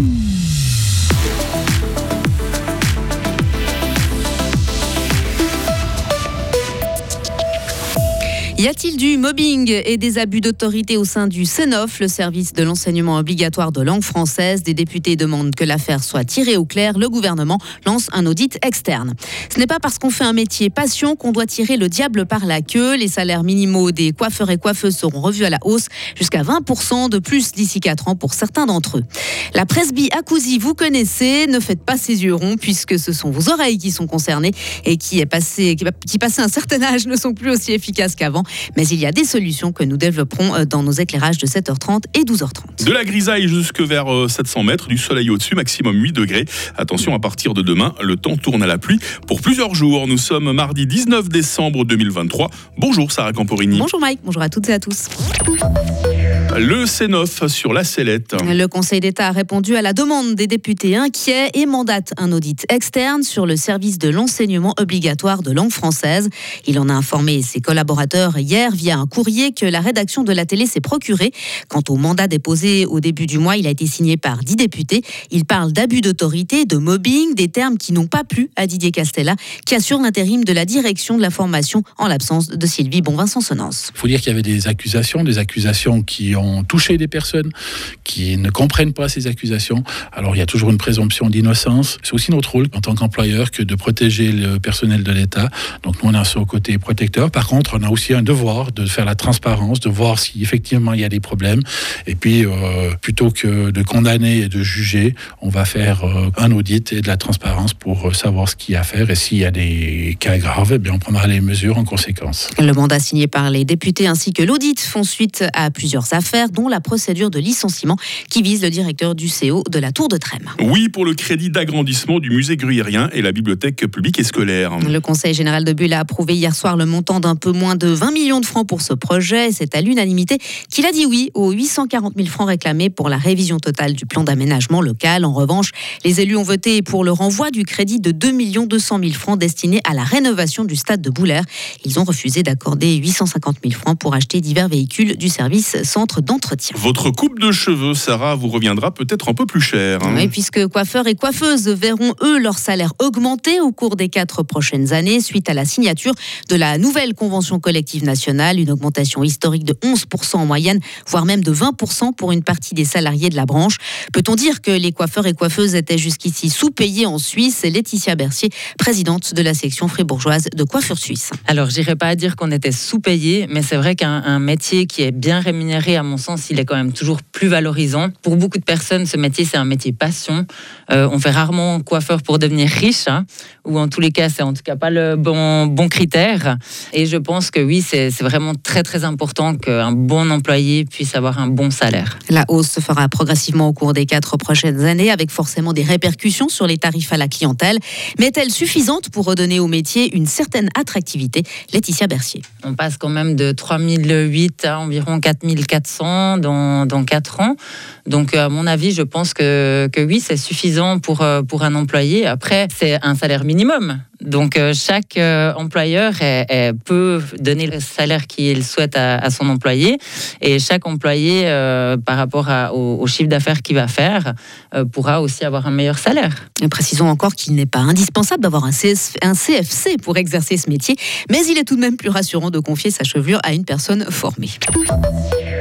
Hum. Y a-t-il du mobbing et des abus d'autorité au sein du CENOF, le service de l'enseignement obligatoire de langue française Des députés demandent que l'affaire soit tirée au clair. Le gouvernement lance un audit externe. Ce n'est pas parce qu'on fait un métier passion qu'on doit tirer le diable par la queue. Les salaires minimaux des coiffeurs et coiffeuses seront revus à la hausse jusqu'à 20% de plus d'ici 4 ans pour certains d'entre eux. La presby Acousi, vous connaissez, ne faites pas ses yeux ronds puisque ce sont vos oreilles qui sont concernées et qui, est qui passé un certain âge ne sont plus aussi efficaces qu'avant. Mais il y a des solutions que nous développerons euh, dans nos éclairages de 7h30 et 12h30. De la grisaille jusque vers 700 euh, mètres, du soleil au-dessus, maximum 8 degrés. Attention, à partir de demain, le temps tourne à la pluie pour plusieurs jours. Nous sommes mardi 19 décembre 2023. Bonjour Sarah Camporini. Bonjour Mike, bonjour à toutes et à tous. Le C9 sur la sellette. Le Conseil d'État a répondu à la demande des députés inquiets et mandate un audit externe sur le service de l'enseignement obligatoire de langue française. Il en a informé ses collaborateurs hier via un courrier que la rédaction de la télé s'est procuré. Quant au mandat déposé au début du mois, il a été signé par dix députés. Il parle d'abus d'autorité, de mobbing, des termes qui n'ont pas plu à Didier Castella, qui assure l'intérim de la direction de la formation en l'absence de Sylvie Bonvin-Sonsonance. Il faut dire qu'il y avait des accusations, des accusations qui ont touché des personnes qui ne comprennent pas ces accusations. Alors il y a toujours une présomption d'innocence. C'est aussi notre rôle en tant qu'employeur que de protéger le personnel de l'État. Donc nous on a ce côté protecteur. Par contre, on a aussi un devoir de faire la transparence, de voir si effectivement il y a des problèmes. Et puis euh, plutôt que de condamner et de juger, on va faire euh, un audit et de la transparence pour euh, savoir ce qu'il y a à faire et s'il y a des cas graves, eh bien on prendra les mesures en conséquence. Le mandat signé par les députés ainsi que l'audit font suite à plusieurs affaires, dont la procédure de licenciement qui vise le directeur du CO de la Tour de Trême. Oui, pour le crédit d'agrandissement du musée gruyérien et la bibliothèque publique et scolaire. Le Conseil général de Bulle a approuvé hier soir le montant d'un peu moins de 20 millions de francs pour ce projet. C'est à l'unanimité qu'il a dit oui aux 840 000 francs réclamés pour la révision totale du plan d'aménagement local. En revanche, les élus ont voté pour le renvoi du crédit de 2 200 000 francs destiné à la rénovation du stade de Boulaire. Ils ont refusé d'accorder 850 000 francs pour acheter divers véhicules du service centre d'entretien. Votre coupe de cheveux, Sarah, vous reviendra peut-être un peu plus cher. Hein. Oui, puisque coiffeurs et coiffeuses verront, eux, leur salaire augmenter au cours des quatre prochaines années suite à la signature de la nouvelle convention collective nationale, une augmentation historique de 11% en moyenne, voire même de 20% pour une partie des salariés de la branche. Peut-on dire que les coiffeurs et coiffeuses étaient jusqu'ici sous-payés en Suisse? Laetitia Bercier, présidente de la section fribourgeoise de coiffure suisse. Alors, j'irai pas à dire qu'on était sous-payés, mais c'est vrai qu'un métier qui est bien rémunéré, à mon sens, il est quand même toujours plus valorisant. Pour beaucoup de personnes, ce métier, c'est un métier passion. Euh, on fait rarement coiffeur pour devenir riche, hein, ou en tous les cas, c'est en tout cas pas le bon, bon critère. Et je pense que oui, c'est vraiment très très important qu'un bon employé puisse avoir un bon salaire. La hausse se fera progressivement au cours des quatre prochaines années, avec forcément des répercussions sur les tarifs à la clientèle. Mais est-elle suffisante pour redonner au métier une certaine attractivité? Laetitia Bercier. On passe quand même de 3008 à environ 4400 dans, dans 4 ans. Donc, à mon avis, je pense que, oui, c'est suffisant pour, euh, pour un employé. Après, c'est un salaire minimum. Donc euh, chaque euh, employeur peut donner le salaire qu'il souhaite à, son employé et chaque employé, euh, par rapport au, chiffre d'affaires qu'il va faire, pourra aussi avoir un meilleur salaire. précisons encore qu'il n'est pas indispensable d'avoir un, CFC pour exercer ce métier, mais il est tout de même plus rassurant de confier sa chevelure à une personne formée.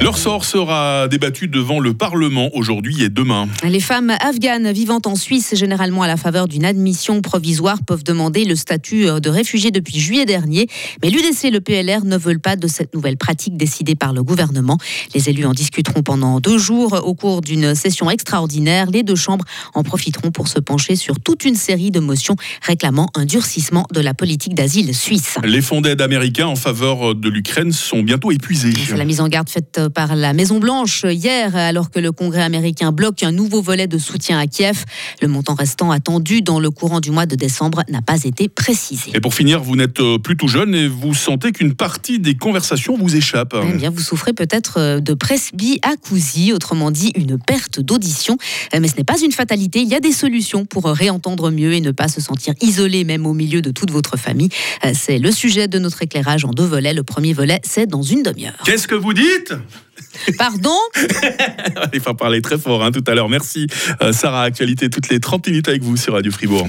Leur sort sera débattu devant le Parlement aujourd'hui et demain. Les femmes afghanes vivant en Suisse, généralement à la faveur d'une admission provisoire, peuvent demander le statut euh, de réfugié depuis juillet dernier. Mais l'UDC et le PLR ne veulent pas de cette nouvelle pratique décidée par le gouvernement. Les élus en discuteront pendant deux jours au cours d'une session extraordinaire. Les deux chambres en profiteront pour se pencher sur toute une série de motions réclamant un durcissement de la politique d'asile suisse. Les fonds d'aide américains en faveur de l'Ukraine sont bientôt épuisés. La mise en garde faite par la Maison-Blanche hier, alors que le Congrès américain bloque un nouveau volet de soutien à Kiev. Le montant restant attendu dans le courant du mois de décembre n'a pas été précisé. Et pour finir, vous n'êtes euh, plus tout jeune et vous sentez qu'une partie des conversations vous échappe. Eh bien, vous souffrez peut-être euh, de presbyacousie, autrement dit une perte d'audition. Euh, mais ce n'est pas une fatalité. Il y a des solutions pour réentendre mieux et ne pas se sentir isolé, même au milieu de toute votre famille. C'est le sujet de notre éclairage en deux volets. Le premier volet, c'est dans une demi-heure. Qu'est-ce que vous dites? Pardon Il faut parler très fort hein, tout à l'heure. Merci euh, Sarah. Actualité toutes les 30 minutes avec vous sur Radio Fribourg.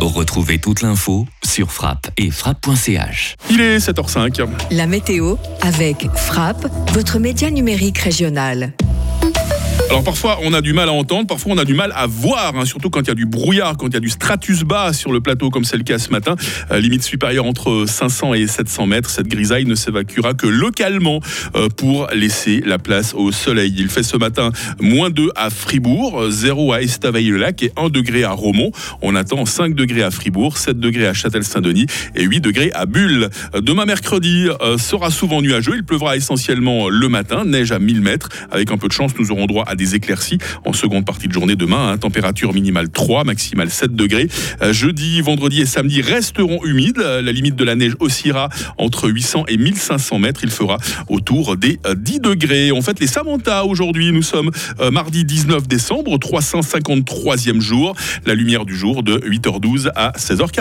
Retrouvez toute l'info sur frappe et frappe.ch. Il est 7h05. La météo avec Frappe, votre média numérique régional. Alors parfois on a du mal à entendre, parfois on a du mal à voir, hein, surtout quand il y a du brouillard, quand il y a du stratus bas sur le plateau comme c'est le cas ce matin. Euh, limite supérieure entre 500 et 700 mètres. Cette grisaille ne s'évacuera que localement euh, pour laisser la place au soleil. Il fait ce matin moins 2 à Fribourg, 0 à Estavayer-le-Lac et 1 degré à Romont. On attend 5 degrés à Fribourg, 7 degrés à Châtel-Saint-Denis et 8 degrés à Bulle. Demain mercredi euh, sera souvent nuageux. Il pleuvra essentiellement le matin, neige à 1000 mètres. Avec un peu de chance, nous aurons droit à des éclaircies en seconde partie de journée demain. Hein. température minimale 3, maximale 7 degrés. Euh, jeudi, vendredi et samedi resteront humides. Euh, la limite de la neige oscillera entre 800 et 1500 mètres. Il fera autour des 10 euh, degrés. On fête les Samantha aujourd'hui. Nous sommes mardi 19 décembre, 353e jour. La lumière du jour de 8h12 à 16h40.